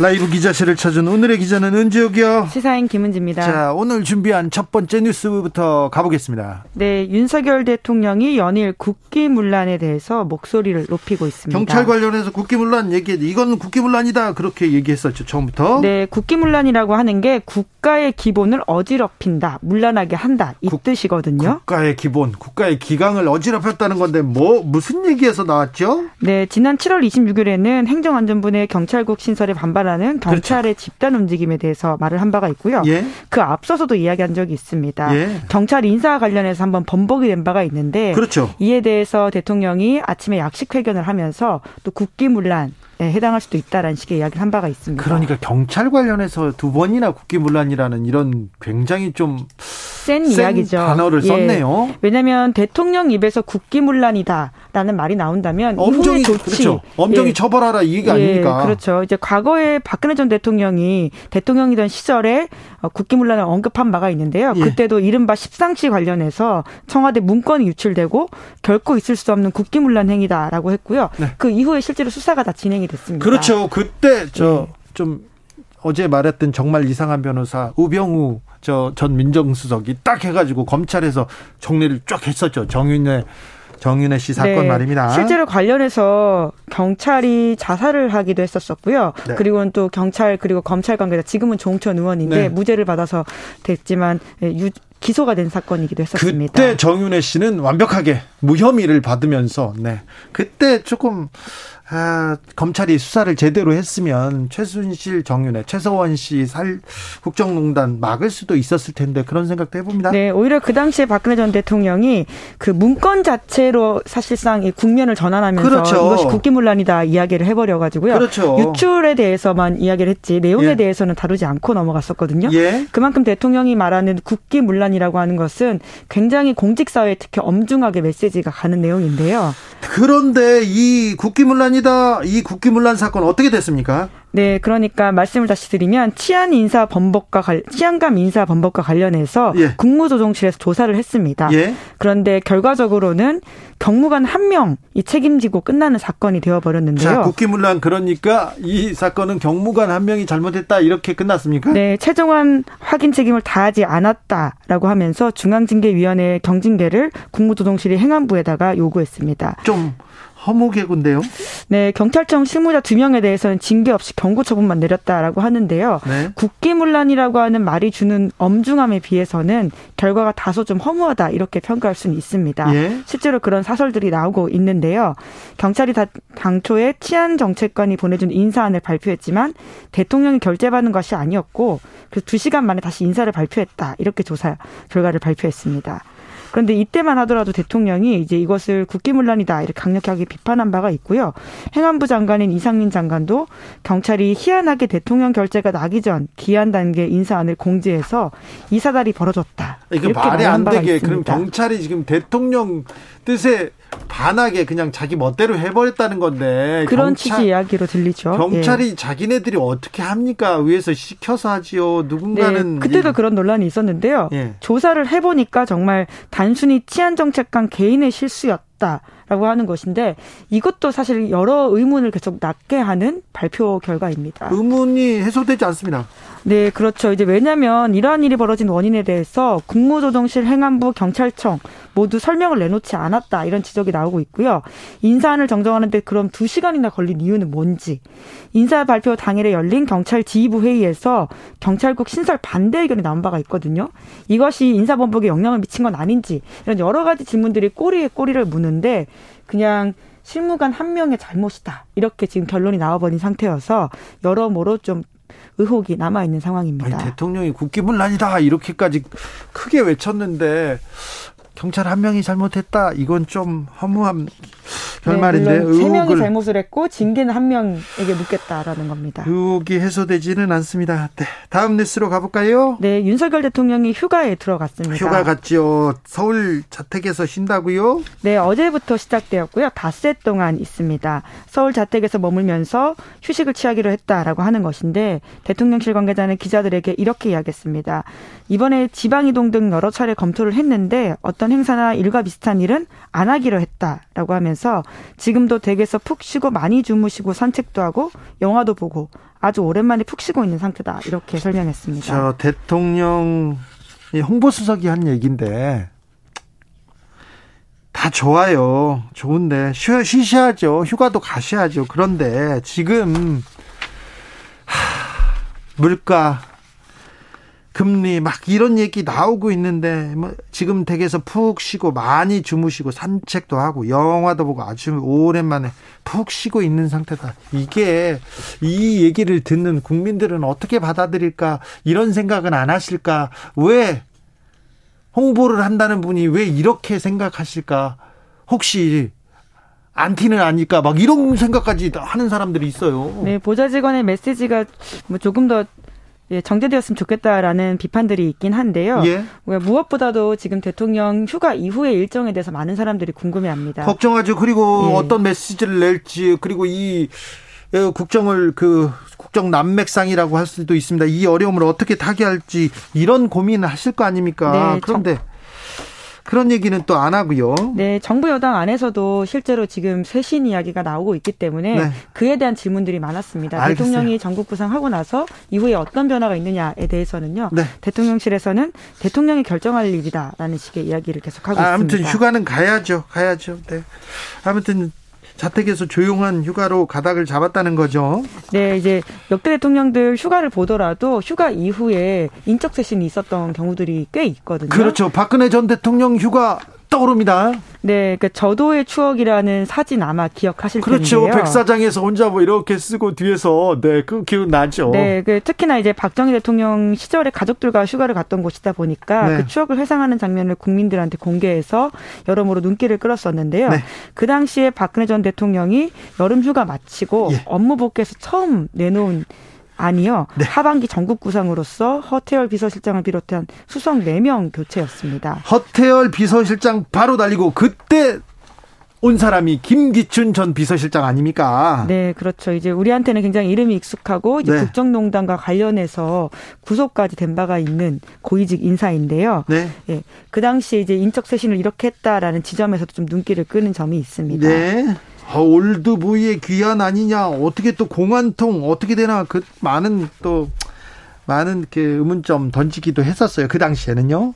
라이브 기자실을 찾은 오늘의 기자는 은지옥이요. 시사인 김은지입니다. 자, 오늘 준비한 첫 번째 뉴스부터 가보겠습니다. 네, 윤석열 대통령이 연일 국기문란에 대해서 목소리를 높이고 있습니다. 경찰 관련해서 국기문란 얘기, 이건 국기문란이다 그렇게 얘기했었죠 처음부터. 네, 국기문란이라고 하는 게 국가의 기본을 어지럽힌다, 문란하게 한다 이 국, 뜻이거든요. 국가의 기본, 국가의 기강을 어지럽혔다는 건데 뭐 무슨 얘기에서 나왔죠? 네, 지난 7월 26일에는 행정안전부 의 경찰국 신설에 반발 하는 경찰의 그렇죠. 집단 움직임에 대해서 말을 한 바가 있고요. 예. 그 앞서서도 이야기한 적이 있습니다. 예. 경찰 인사 관련해서 한번 번복이 된 바가 있는데 그렇죠. 이에 대해서 대통령이 아침에 약식 회견을 하면서 또 국기문란 에 해당할 수도 있다라는 식의 이야기를 한 바가 있습니다. 그러니까 경찰 관련해서 두 번이나 국기문란이라는 이런 굉장히 좀 센, 이야기죠. 단어를 예. 썼네요. 왜냐하면 대통령 입에서 국기문란이다라는 말이 나온다면 엄정히 조치, 그렇죠. 엄정히 예. 처벌하라 이 얘기 아닙니까? 예, 그렇죠. 이제 과거에 박근혜 전 대통령이 대통령이던 시절에 어, 국기문란을 언급한 바가 있는데요. 예. 그때도 이른바 십상시 관련해서 청와대 문건이 유출되고 결코 있을 수 없는 국기문란 행위다라고 했고요. 네. 그 이후에 실제로 수사가 다 진행이 됐습니다. 그렇죠. 그때 저좀 예. 어제 말했던 정말 이상한 변호사 우병우 저 전 민정수석이 딱 해가지고 검찰에서 정리를 쫙 했었죠. 정윤의 정윤혜 씨 사건 네, 말입니다. 실제로 관련해서 경찰이 자살을 하기도 했었었고요. 네. 그리고는 또 경찰 그리고 검찰 관계자 지금은 종천 의원인데 네. 무죄를 받아서 됐지만 예, 유, 기소가 된 사건이기도 했었습니다. 그때 정윤혜 씨는 완벽하게 무혐의를 받으면서 네 그때 조금 아, 검찰이 수사를 제대로 했으면 최순실 정윤회, 최서원 씨 살 국정농단 막을 수도 있었을 텐데 그런 생각도 해봅니다. 네, 오히려 그 당시에 박근혜 전 대통령이 그 문건 자체로 사실상 이 국면을 전환하면서 그렇죠. 이것이 국기문란 이다 이야기를 해버려 가지고요. 그렇죠. 유출에 대해서만 이야기를 했지 내용에 예. 대해서는 다루지 않고 넘어갔었거든요. 예. 그만큼 대통령이 말하는 국기 문란이라고 하는 것은 굉장히 공직 사회에 특히 엄중하게 메시지가 가는 내용인데요. 그런데 이 국기 문란이다. 이 국기 문란 사건 어떻게 됐습니까? 네, 그러니까 말씀을 다시 드리면 치안 인사 범법과 관, 치안감 인사 범법과 관련해서 예. 국무조정실에서 조사를 했습니다. 예. 그런데 결과적으로는 경무관 한 명이 책임지고 끝나는 사건이 되어 버렸는데요. 자, 국기문란 그러니까 이 사건은 경무관 한 명이 잘못했다 이렇게 끝났습니까? 네, 최종한 확인 책임을 다하지 않았다라고 하면서 중앙징계위원회 경징계를 국무조정실이 행안부에다가 요구했습니다. 좀 허무개군데요. 네, 경찰청 실무자 두 명에 대해서는 징계 없이 경고 처분만 내렸다라고 하는데요. 네. 국기문란이라고 하는 말이 주는 엄중함에 비해서는 결과가 다소 좀 허무하다 이렇게 평가할 수는 있습니다. 예. 실제로 그런 사설들이 나오고 있는데요. 경찰이 다 당초에 치안 정책관이 보내준 인사안을 발표했지만 대통령이 결재받은 것이 아니었고 그 두 시간 만에 다시 인사를 발표했다 이렇게 조사 결과를 발표했습니다. 그런데 이때만 하더라도 대통령이 이제 이것을 국기문란이다 이렇게 강력하게 비판한 바가 있고요. 행안부 장관인 이상민 장관도 경찰이 희한하게 대통령 결재가 나기 전 기한 단계 인사안을 공지해서 이 사달이 벌어졌다. 이거 말이 안 되게 그럼 경찰이 지금 대통령 뜻에 반하게 그냥 자기 멋대로 해버렸다는 건데 그런 경찰, 취지 이야기로 들리죠. 경찰이 예. 자기네들이 어떻게 합니까? 위에서 시켜서 하지요. 누군가는 네, 그때도 그런 논란이 있었는데요. 예. 조사를 해보니까 정말 단 순히 치안 정책 관 개인의 실수였다. 라고 하는 것인데 이것도 사실 여러 의문을 계속 낳게 하는 발표 결과입니다. 의문이 해소되지 않습니다. 네, 그렇죠. 이제 왜냐하면 이러한 일이 벌어진 원인에 대해서 국무조정실, 행안부, 경찰청 모두 설명을 내놓지 않았다 이런 지적이 나오고 있고요. 인사안을 정정하는데 그럼 두 시간이나 걸린 이유는 뭔지 인사 발표 당일에 열린 경찰 지휘부 회의에서 경찰국 신설 반대 의견이 나온 바가 있거든요. 이것이 인사본부에 영향을 미친 건 아닌지 이런 여러 가지 질문들이 꼬리에 꼬리를 무는데 그냥 실무관 한 명의 잘못이다. 이렇게 지금 결론이 나와버린 상태여서 여러모로 좀 의혹이 남아 있는 상황입니다. 아니, 대통령이 국기문란이다 이렇게까지 크게 외쳤는데 경찰 한 명이 잘못했다 이건 좀 허무함 결말인데 네, 세 명이 잘못을 했고 징계는 한 명에게 묻겠다라는 겁니다. 의혹이 해소되지는 않습니다. 네, 다음 뉴스로 가볼까요? 네, 윤석열 대통령이 휴가에 들어갔습니다. 휴가 갔죠. 서울 자택에서 쉰다고요? 네, 어제부터 시작되었고요. 닷새 동안 있습니다. 서울 자택에서 머물면서 휴식을 취하기로 했다라고 하는 것인데 대통령실 관계자는 기자들에게 이렇게 이야기했습니다. 이번에 지방 이동 등 여러 차례 검토를 했는데 어떤 행사나 일과 비슷한 일은 안 하기로 했다라고 하면서 지금도 댁에서 푹 쉬고 많이 주무시고 산책도 하고 영화도 보고 아주 오랜만에 푹 쉬고 있는 상태다 이렇게 설명했습니다. 저 대통령 홍보수석이 한 얘기인데 다 좋아요. 좋은데 쉬, 쉬셔야죠. 휴가도 가셔야죠. 그런데 지금 하, 물가 금리 막 이런 얘기 나오고 있는데 뭐 지금 댁에서 푹 쉬고 많이 주무시고 산책도 하고 영화도 보고 아주 오랜만에 푹 쉬고 있는 상태다. 이게 이 얘기를 듣는 국민들은 어떻게 받아들일까 이런 생각은 안 하실까? 왜 홍보를 한다는 분이 왜 이렇게 생각하실까? 혹시 안티는 아닐까? 막 이런 생각까지 하는 사람들이 있어요. 네, 보좌 직원의 메시지가 뭐 조금 더 예, 정제되었으면 좋겠다라는 비판들이 있긴 한데요. 예. 무엇보다도 지금 대통령 휴가 이후의 일정에 대해서 많은 사람들이 궁금해합니다. 걱정하죠. 그리고 예. 어떤 메시지를 낼지 그리고 이 예, 국정을 그 국정 난맥상이라고 할 수도 있습니다. 이 어려움을 어떻게 타개할지 이런 고민을 하실 거 아닙니까? 네, 그런데 정... 그런 얘기는 또 안 하고요. 네, 정부 여당 안에서도 실제로 지금 쇄신 이야기가 나오고 있기 때문에 네. 그에 대한 질문들이 많았습니다. 알겠어요. 대통령이 전국 구상하고 나서 이후에 어떤 변화가 있느냐에 대해서는요. 네. 대통령실에서는 대통령이 결정할 일이다라는 식의 이야기를 계속하고 아, 있습니다. 아무튼 휴가는 가야죠. 가야죠. 네. 아무튼 자택에서 조용한 휴가로 가닥을 잡았다는 거죠. 네, 이제 역대 대통령들 휴가를 보더라도 휴가 이후에 인적 쇄신이 있었던 경우들이 꽤 있거든요. 그렇죠. 박근혜 전 대통령 휴가 떠오릅니다. 네, 그 저도의 추억이라는 사진 아마 기억하실 그렇죠. 텐데요. 백사장에서 혼자 뭐 이렇게 쓰고 뒤에서 네, 그 기억 나죠. 네, 그 특히나 이제 박정희 대통령 시절에 가족들과 휴가를 갔던 곳이다 보니까 네. 그 추억을 회상하는 장면을 국민들한테 공개해서 여러모로 눈길을 끌었었는데요. 네. 그 당시에 박근혜 전 대통령이 여름 휴가 마치고 예. 업무 복귀해서 처음 내놓은 아니요. 네. 하반기 전국 구상으로서 허태열 비서실장을 비롯한 수석 4명 교체였습니다. 허태열 비서실장 바로 달리고 그때 온 사람이 김기춘 전 비서실장 아닙니까? 네, 그렇죠. 이제 우리한테는 굉장히 이름이 익숙하고 이제 네. 국정농단과 관련해서 구속까지 된 바가 있는 고위직 인사인데요. 네. 예, 그 당시에 이제 인적 쇄신을 이렇게 했다라는 지점에서도 좀 눈길을 끄는 점이 있습니다. 네. 아, 올드보이의 귀환 아니냐? 어떻게 또 공안통 어떻게 되나? 그 많은 또 많은 그 의문점 던지기도 했었어요. 그 당시에는요.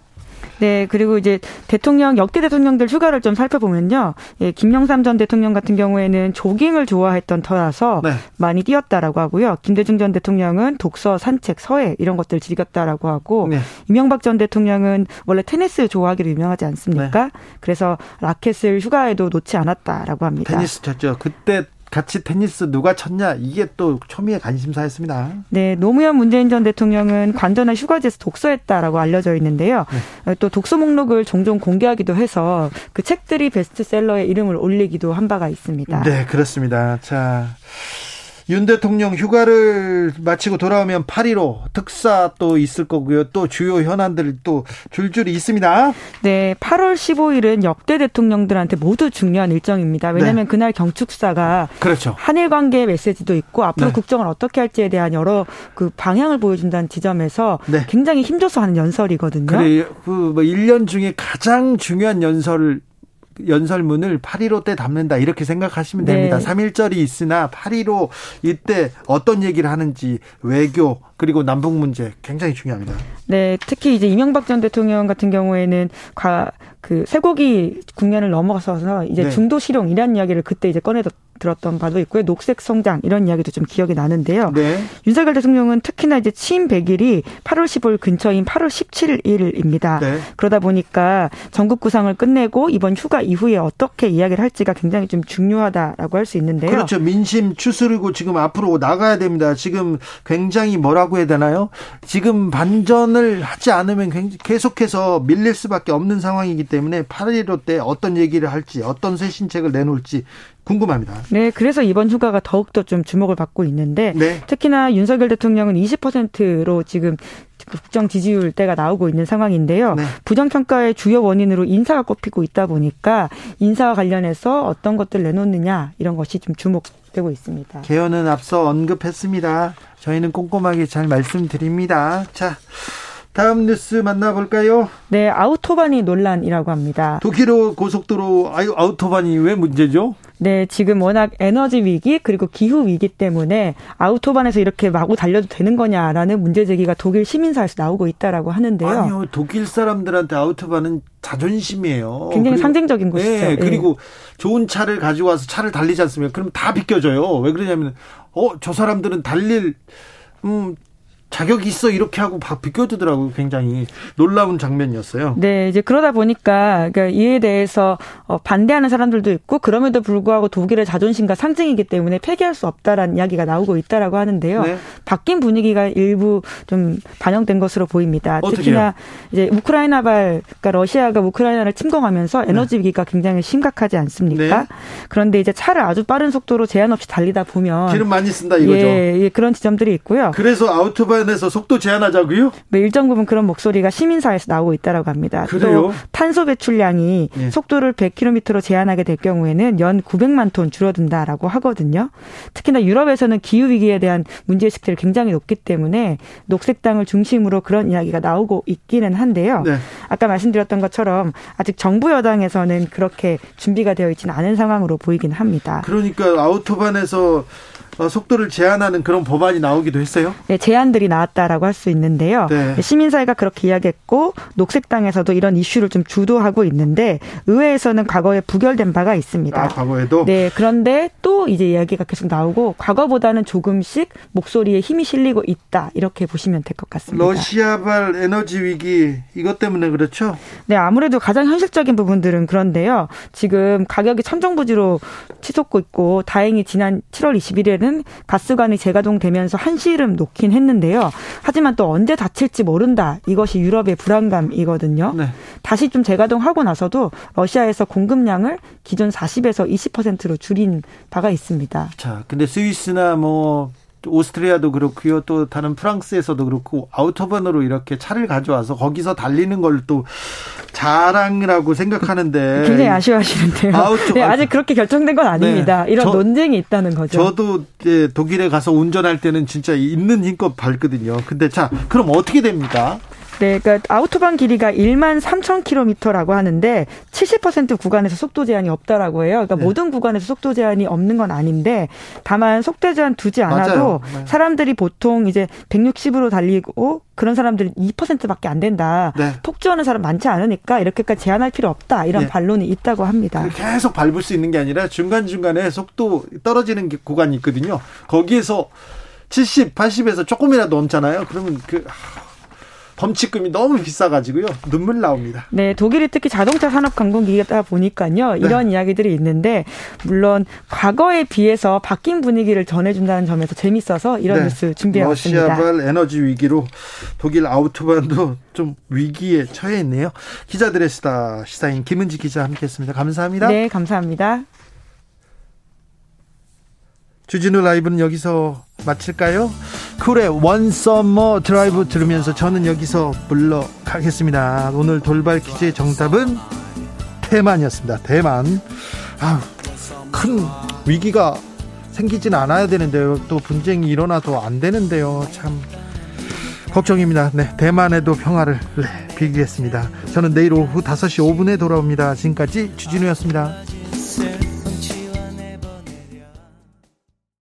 네, 그리고 이제 대통령 역대 대통령들 휴가를 좀 살펴보면요. 예, 김영삼 전 대통령 같은 경우에는 조깅을 좋아했던 터라서 네. 많이 뛰었다라고 하고요. 김대중 전 대통령은 독서, 산책, 서예 이런 것들 즐겼다라고 하고 네. 이명박 전 대통령은 원래 테니스 좋아하기로 유명하지 않습니까? 네. 그래서 라켓을 휴가에도 놓지 않았다라고 합니다. 테니스 쳤죠. 그때 같이 테니스 누가 쳤냐 이게 또 초미의 관심사였습니다. 네, 노무현 문재인 전 대통령은 관전한 휴가지에서 독서했다라고 알려져 있는데요. 네. 또 독서 목록을 종종 공개하기도 해서 그 책들이 베스트셀러에 이름을 올리기도 한 바가 있습니다. 네, 그렇습니다. 자. 윤 대통령 휴가를 마치고 돌아오면 8.15 특사 또 있을 거고요. 또 주요 현안들 또 줄줄이 있습니다. 네, 8월 15일은 역대 대통령들한테 모두 중요한 일정입니다. 왜냐하면 네. 그날 경축사가 그렇죠. 한일 관계 메시지도 있고 앞으로 네. 국정을 어떻게 할지에 대한 여러 그 방향을 보여준다는 지점에서 네. 굉장히 힘줘서 하는 연설이거든요. 그래, 그뭐 1년 중에 가장 중요한 연설을 연설문을 8.15 때 담는다 이렇게 생각하시면 됩니다. 네. 3.1절이 있으나 8.15 이때 어떤 얘기를 하는지 외교 그리고 남북 문제 굉장히 중요합니다. 네, 특히 이제 이명박 전 대통령 같은 경우에는 과, 그 쇠고기 국면을 넘어가서 이제 네. 중도 실용 이란 이야기를 그때 이제 꺼내던 들었던 바도 있고요. 녹색 성장 이런 이야기도 좀 기억이 나는데요. 네. 윤석열 대통령은 특히나 이제 취임 100일이 8월 15일 근처인 8월 17일입니다. 네. 그러다 보니까 전국 구상을 끝내고 이번 휴가 이후에 어떻게 이야기를 할지가 굉장히 좀 중요하다라고 할 수 있는데요. 그렇죠. 민심 추스르고 지금 앞으로 나가야 됩니다. 지금 굉장히 뭐라고 해야 되나요? 지금 반전을 하지 않으면 계속해서 밀릴 수밖에 없는 상황이기 때문에 8.15 때 어떤 얘기를 할지 어떤 쇄신책을 내놓을지 궁금합니다. 네, 그래서 이번 휴가가 더욱더 좀 주목을 받고 있는데 네. 특히나 윤석열 대통령은 20%로 지금 국정 지지율대가 나오고 있는 상황인데요. 네. 부정평가의 주요 원인으로 인사가 꼽히고 있다 보니까 인사와 관련해서 어떤 것들 내놓느냐 이런 것이 좀 주목되고 있습니다. 개헌은 앞서 언급했습니다. 저희는 꼼꼼하게 잘 말씀드립니다. 자. 다음 뉴스 만나볼까요? 네, 아우토바니 논란이라고 합니다. 독일어 고속도로 아우토바니 왜 문제죠? 네, 지금 워낙 에너지 위기 그리고 기후 위기 때문에 아우토반에서 이렇게 마구 달려도 되는 거냐라는 문제 제기가 독일 시민사에서 나오고 있다라고 하는데요. 아니요, 독일 사람들한테 아우토반은 자존심이에요. 굉장히 그리고, 상징적인 곳이죠. 네, 그리고 네. 좋은 차를 가지고 와서 차를 달리지 않습니까? 그럼 다 비껴져요. 왜 그러냐면 어, 저 사람들은 달릴 음, 자격이 있어 이렇게 하고 막 비껴두더라고요. 굉장히 놀라운 장면이었어요. 네, 이제 그러다 보니까 그러니까 이에 대해서 어, 반대하는 사람들도 있고 그럼에도 불구하고 독일의 자존심과 상징이기 때문에 폐기할 수 없다라는 이야기가 나오고 있다라고 하는데요. 네. 바뀐 분위기가 일부 좀 반영된 것으로 보입니다. 특히나 이제 우크라이나발 그러니까 러시아가 우크라이나를 침공하면서 네. 에너지 위기가 굉장히 심각하지 않습니까? 네. 그런데 이제 차를 아주 빠른 속도로 제한 없이 달리다 보면 기름 많이 쓴다 이거죠. 예, 예 그런 지점들이 있고요. 그래서 아우토바 이 관련해서 속도 제한하자고요? 네, 일정 부분 그런 목소리가 시민사회에서 나오고 있다라고 합니다. 그래요? 또 탄소 배출량이 네. 속도를 100km로 제한하게 될 경우에는 연 900만 톤 줄어든다라고 하거든요. 특히나 유럽에서는 기후 위기에 대한 문제 의식들이 굉장히 높기 때문에 녹색당을 중심으로 그런 이야기가 나오고 있기는 한데요. 네. 아까 말씀드렸던 것처럼 아직 정부 여당에서는 그렇게 준비가 되어 있지는 않은 상황으로 보이긴 합니다. 그러니까 아우토반에서 어, 속도를 제한하는 그런 법안이 나오기도 했어요? 네, 제안들이 나왔다라고 할 수 있는데요. 네. 네. 시민사회가 그렇게 이야기했고 녹색당에서도 이런 이슈를 좀 주도하고 있는데 의회에서는 과거에 부결된 바가 있습니다. 아, 과거에도? 네, 그런데 또 이제 이야기가 계속 나오고 과거보다는 조금씩 목소리에 힘이 실리고 있다 이렇게 보시면 될 것 같습니다. 러시아발 에너지 위기 이것 때문에 그렇죠? 네, 아무래도 가장 현실적인 부분들은 그런데요. 지금 가격이 천정부지로 치솟고 있고 다행히 지난 7월 21일에는 때는 가스관이 재가동되면서 한시름 놓긴 했는데요. 하지만 또 언제 닫힐지 모른다. 이것이 유럽의 불안감이거든요. 네. 다시 좀 재가동하고 나서도 러시아에서 공급량을 기존 40에서 20%로 줄인 바가 있습니다. 자, 근데 스위스나 뭐 오스트리아도 그렇고요. 또 다른 프랑스에서도 그렇고 아우토반으로 이렇게 차를 가져와서 거기서 달리는 걸 또 자랑이라고 생각하는데 굉장히 아쉬워하시는데요. 아우토, 네, 아직 그렇게 결정된 건 아닙니다. 네, 이런 저, 논쟁이 있다는 거죠. 저도 독일에 가서 운전할 때는 진짜 있는 힘껏 밟거든요. 근데 자, 그럼 어떻게 됩니까? 네, 그러니까 아우토반 길이가 1만 3천 킬로미터라고 하는데 70% 구간에서 속도 제한이 없다라고 해요. 그러니까 네. 모든 구간에서 속도 제한이 없는 건 아닌데 다만 속도 제한 두지 않아도 네. 사람들이 보통 이제 160으로 달리고 그런 사람들은 2%밖에 안 된다. 네. 폭주하는 사람 많지 않으니까 이렇게까지 제한할 필요 없다. 이런 네. 반론이 있다고 합니다. 계속 밟을 수 있는 게 아니라 중간중간에 속도 떨어지는 구간이 있거든요. 거기에서 70, 80에서 조금이라도 넘잖아요. 그러면 그 범칙금이 너무 비싸가지고요 눈물 나옵니다. 네, 독일이 특히 자동차 산업 강국이다 보니까요 네. 이런 이야기들이 있는데 물론 과거에 비해서 바뀐 분위기를 전해준다는 점에서 재밌어서 이런 네. 뉴스 준비해왔습니다. 러시아발 에너지 위기로 독일 아우토반도 좀 위기에 처해 있네요. 기자들의 수다 시사인 김은지 기자 함께했습니다. 감사합니다. 네, 감사합니다. 주진우 라이브는 여기서 마칠까요? 쿨의 One Summer Drive 들으면서 저는 여기서 물러가겠습니다. 오늘 돌발 퀴즈의 정답은 대만이었습니다. 대만. 아, 큰 위기가 생기진 않아야 되는데요. 또 분쟁이 일어나도 안 되는데요. 참 걱정입니다. 네, 대만에도 평화를 네, 빌겠습니다. 저는 내일 오후 5시 5분에 돌아옵니다. 지금까지 주진우였습니다.